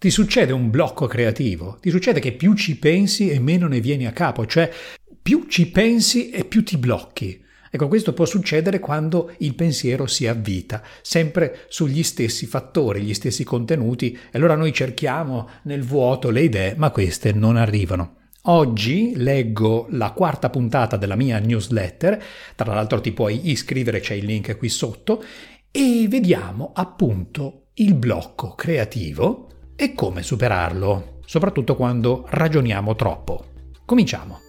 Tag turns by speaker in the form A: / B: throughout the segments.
A: Ti succede un blocco creativo, ti succede che più ci pensi e meno ne vieni a capo, cioè più ci pensi e più ti blocchi. Ecco, questo può succedere quando il pensiero si avvita, sempre sugli stessi fattori, gli stessi contenuti, e allora noi cerchiamo nel vuoto le idee, ma queste non arrivano. Oggi leggo la quarta puntata della mia newsletter, tra l'altro ti puoi iscrivere, c'è il link qui sotto, e vediamo appunto il blocco creativo e come superarlo, soprattutto quando ragioniamo troppo. Cominciamo.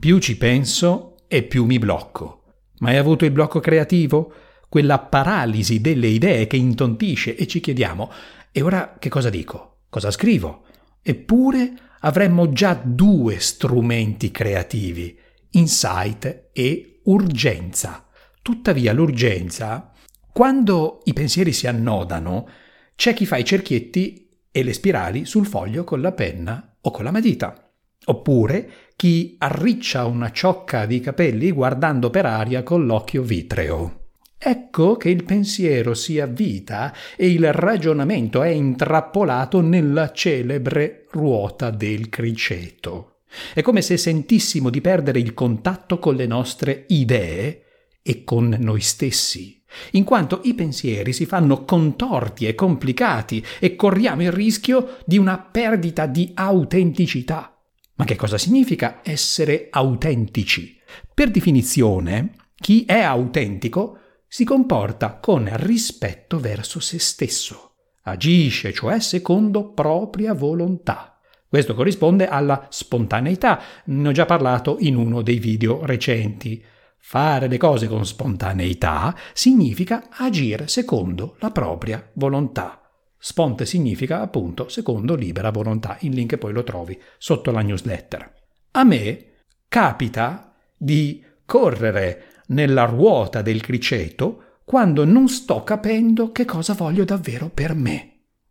A: Più ci penso e più mi blocco. Mai avuto il blocco creativo? Quella paralisi delle idee che intontisce e ci chiediamo, e ora che cosa dico? Cosa scrivo? Eppure avremmo già due strumenti creativi, insight e urgenza. Tuttavia l'urgenza, quando i pensieri si annodano, c'è chi fa i cerchietti e le spirali sul foglio con la penna o con la matita. Oppure chi arriccia una ciocca di capelli guardando per aria con l'occhio vitreo. Ecco che il pensiero si avvita e il ragionamento è intrappolato nella celebre ruota del criceto. È come se sentissimo di perdere il contatto con le nostre idee e con noi stessi, in quanto i pensieri si fanno contorti e complicati e corriamo il rischio di una perdita di autenticità. Ma che cosa significa essere autentici? Per definizione, chi è autentico si comporta con rispetto verso se stesso, agisce cioè secondo propria volontà. Questo corrisponde alla spontaneità, ne ho già parlato in uno dei video recenti. Fare le cose con spontaneità significa agire secondo la propria volontà. Sponte significa appunto secondo libera volontà, il link poi lo trovi sotto la newsletter. A me capita di correre nella ruota del criceto quando non sto capendo che cosa voglio davvero per me.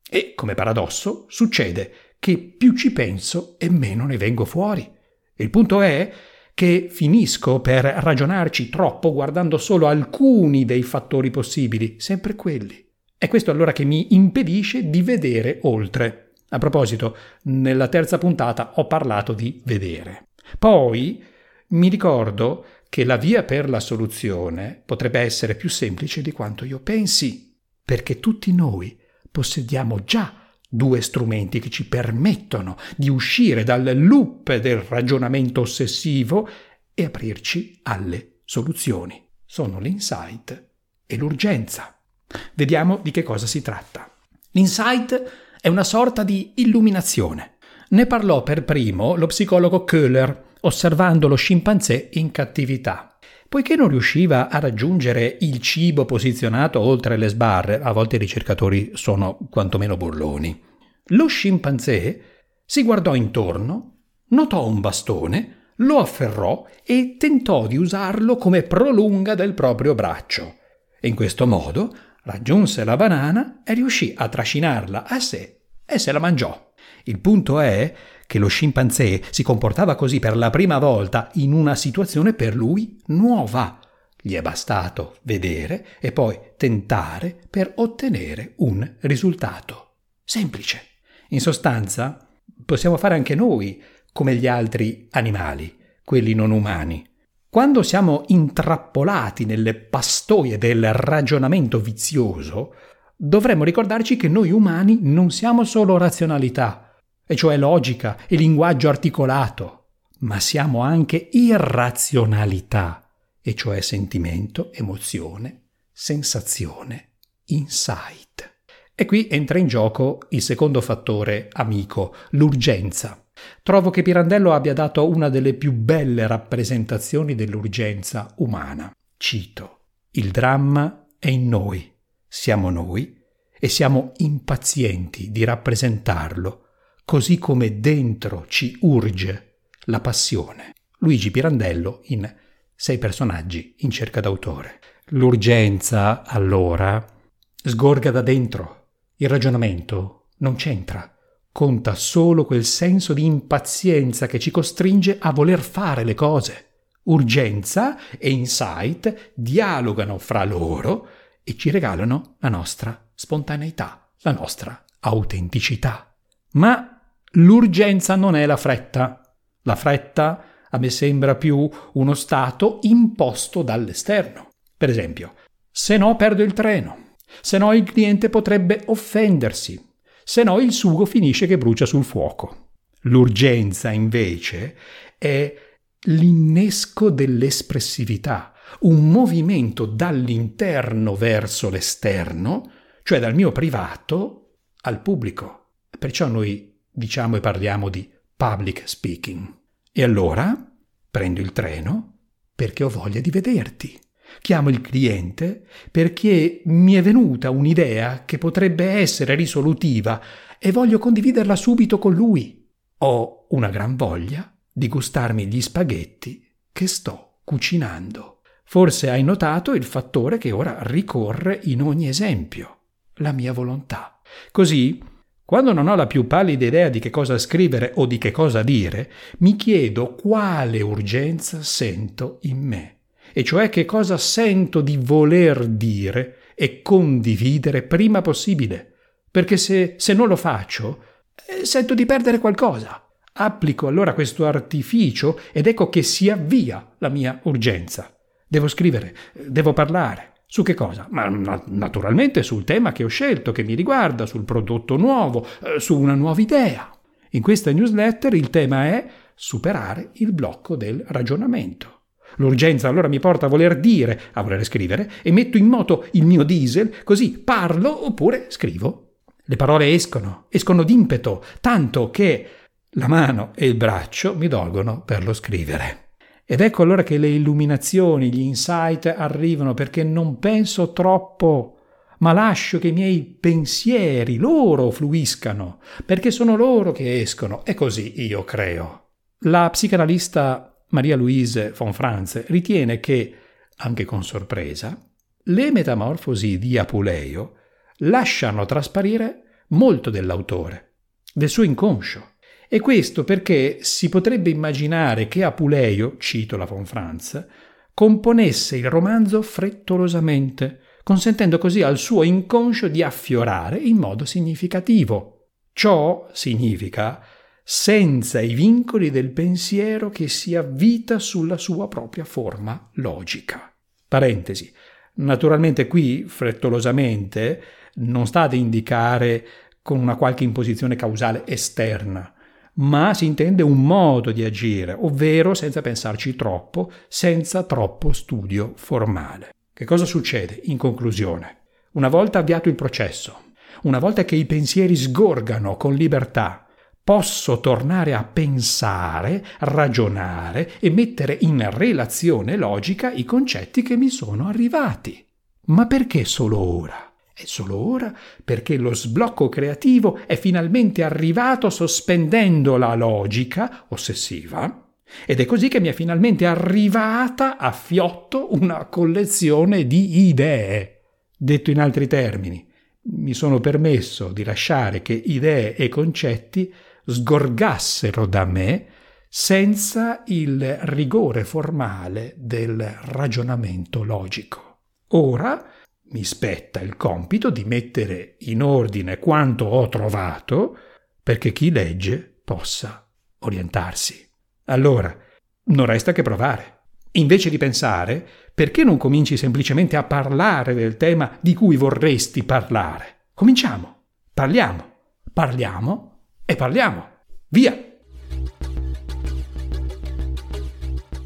A: E, come paradosso, succede che più ci penso e meno ne vengo fuori. Il punto è che finisco per ragionarci troppo guardando solo alcuni dei fattori possibili, sempre quelli. È questo allora che mi impedisce di vedere oltre. A proposito, nella terza puntata ho parlato di vedere. Poi mi ricordo che la via per la soluzione potrebbe essere più semplice di quanto io pensi, perché tutti noi possediamo già due strumenti che ci permettono di uscire dal loop del ragionamento ossessivo e aprirci alle soluzioni. Sono l'insight e l'urgenza. Vediamo di che cosa si tratta. L'insight è una sorta di illuminazione. Ne parlò per primo lo psicologo Köhler, osservando lo scimpanzé in cattività. Poiché non riusciva a raggiungere il cibo posizionato oltre le sbarre, a volte i ricercatori sono quantomeno burloni, lo scimpanzé si guardò intorno, notò un bastone, lo afferrò e tentò di usarlo come prolunga del proprio braccio. In questo modo raggiunse la banana e riuscì a trascinarla a sé e se la mangiò. Il punto è che lo scimpanzé si comportava così per la prima volta in una situazione per lui nuova. Gli è bastato vedere e poi tentare per ottenere un risultato. Semplice. In sostanza, possiamo fare anche noi come gli altri animali, quelli non umani. Quando siamo intrappolati nelle pastoie del ragionamento vizioso, dovremmo ricordarci che noi umani non siamo solo razionalità, e cioè logica e linguaggio articolato, ma siamo anche irrazionalità, e cioè sentimento, emozione, sensazione, insight. E qui entra in gioco il secondo fattore amico, l'urgenza. Trovo che Pirandello abbia dato una delle più belle rappresentazioni dell'urgenza umana. Cito: Il dramma è in noi, siamo noi e siamo impazienti di rappresentarlo, così come dentro ci urge la passione. Luigi Pirandello in Sei personaggi in cerca d'autore. L'urgenza, allora, sgorga da dentro. Il ragionamento non c'entra Conta solo quel senso di impazienza che ci costringe a voler fare le cose. Urgenza e insight dialogano fra loro e ci regalano la nostra spontaneità, la nostra autenticità. Ma l'urgenza non è la fretta. La fretta a me sembra più uno stato imposto dall'esterno. Per esempio, se no perdo il treno, se no il cliente potrebbe offendersi, se no il sugo finisce che brucia sul fuoco. L'urgenza, invece, è l'innesco dell'espressività, un movimento dall'interno verso l'esterno, cioè dal mio privato al pubblico. Perciò noi diciamo e parliamo di public speaking. E allora prendo il treno perché ho voglia di vederti. Chiamo il cliente perché mi è venuta un'idea che potrebbe essere risolutiva e voglio condividerla subito con lui. Ho una gran voglia di gustarmi gli spaghetti che sto cucinando. Forse hai notato il fattore che ora ricorre in ogni esempio, la mia volontà. Così, quando non ho la più pallida idea di che cosa scrivere o di che cosa dire, mi chiedo quale urgenza sento in me e cioè che cosa sento di voler dire e condividere prima possibile, perché se, se non lo faccio, eh, sento di perdere qualcosa. Applico allora questo artificio ed ecco che si avvia la mia urgenza. Devo scrivere, devo parlare. Su che cosa? Ma naturalmente sul tema che ho scelto, che mi riguarda, sul prodotto nuovo, eh, su una nuova idea. In questa newsletter il tema è superare il blocco del ragionamento. L'urgenza allora mi porta a voler dire, a voler scrivere, e metto in moto il mio diesel, così parlo oppure scrivo. Le parole escono, escono d'impeto, tanto che la mano e il braccio mi dolgono per lo scrivere. Ed ecco allora che le illuminazioni, gli insight arrivano perché non penso troppo, ma lascio che i miei pensieri loro fluiscano, perché sono loro che escono e così io creo. La psicanalista Maria Louise von Franz ritiene che, anche con sorpresa, le metamorfosi di Apuleio lasciano trasparire molto dell'autore, del suo inconscio. E questo perché si potrebbe immaginare che Apuleio, cito la von Franz, componesse il romanzo frettolosamente, consentendo così al suo inconscio di affiorare in modo significativo. Ciò significa senza i vincoli del pensiero che si avvita sulla sua propria forma logica. Parentesi. Naturalmente qui, frettolosamente, non sta ad indicare con una qualche imposizione causale esterna, ma si intende un modo di agire, ovvero senza pensarci troppo, senza troppo studio formale. Che cosa succede in conclusione? Una volta avviato il processo, una volta che i pensieri sgorgano con libertà, posso tornare a pensare, ragionare e mettere in relazione logica i concetti che mi sono arrivati. Ma perché solo ora? È solo ora perché lo sblocco creativo è finalmente arrivato sospendendo la logica ossessiva ed è così che mi è finalmente arrivata a fiotto una collezione di idee. Detto in altri termini, mi sono permesso di lasciare che idee e concetti sgorgassero da me senza il rigore formale del ragionamento logico. Ora mi spetta il compito di mettere in ordine quanto ho trovato perché chi legge possa orientarsi. Allora, non resta che provare. Invece di pensare, perché non cominci semplicemente a parlare del tema di cui vorresti parlare? Cominciamo. Parliamo. Parliamo e parliamo. Via!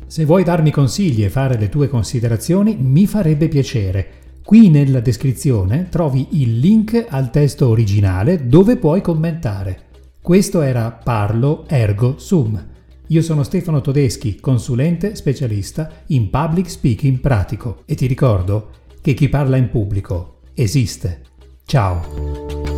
B: Se vuoi darmi consigli e fare le tue considerazioni, mi farebbe piacere. Qui nella descrizione trovi il link al testo originale dove puoi commentare. Questo era Parlo Ergo Sum. Io sono Stefano Todeschi, consulente specialista in public speaking pratico e ti ricordo che chi parla in pubblico esiste. Ciao!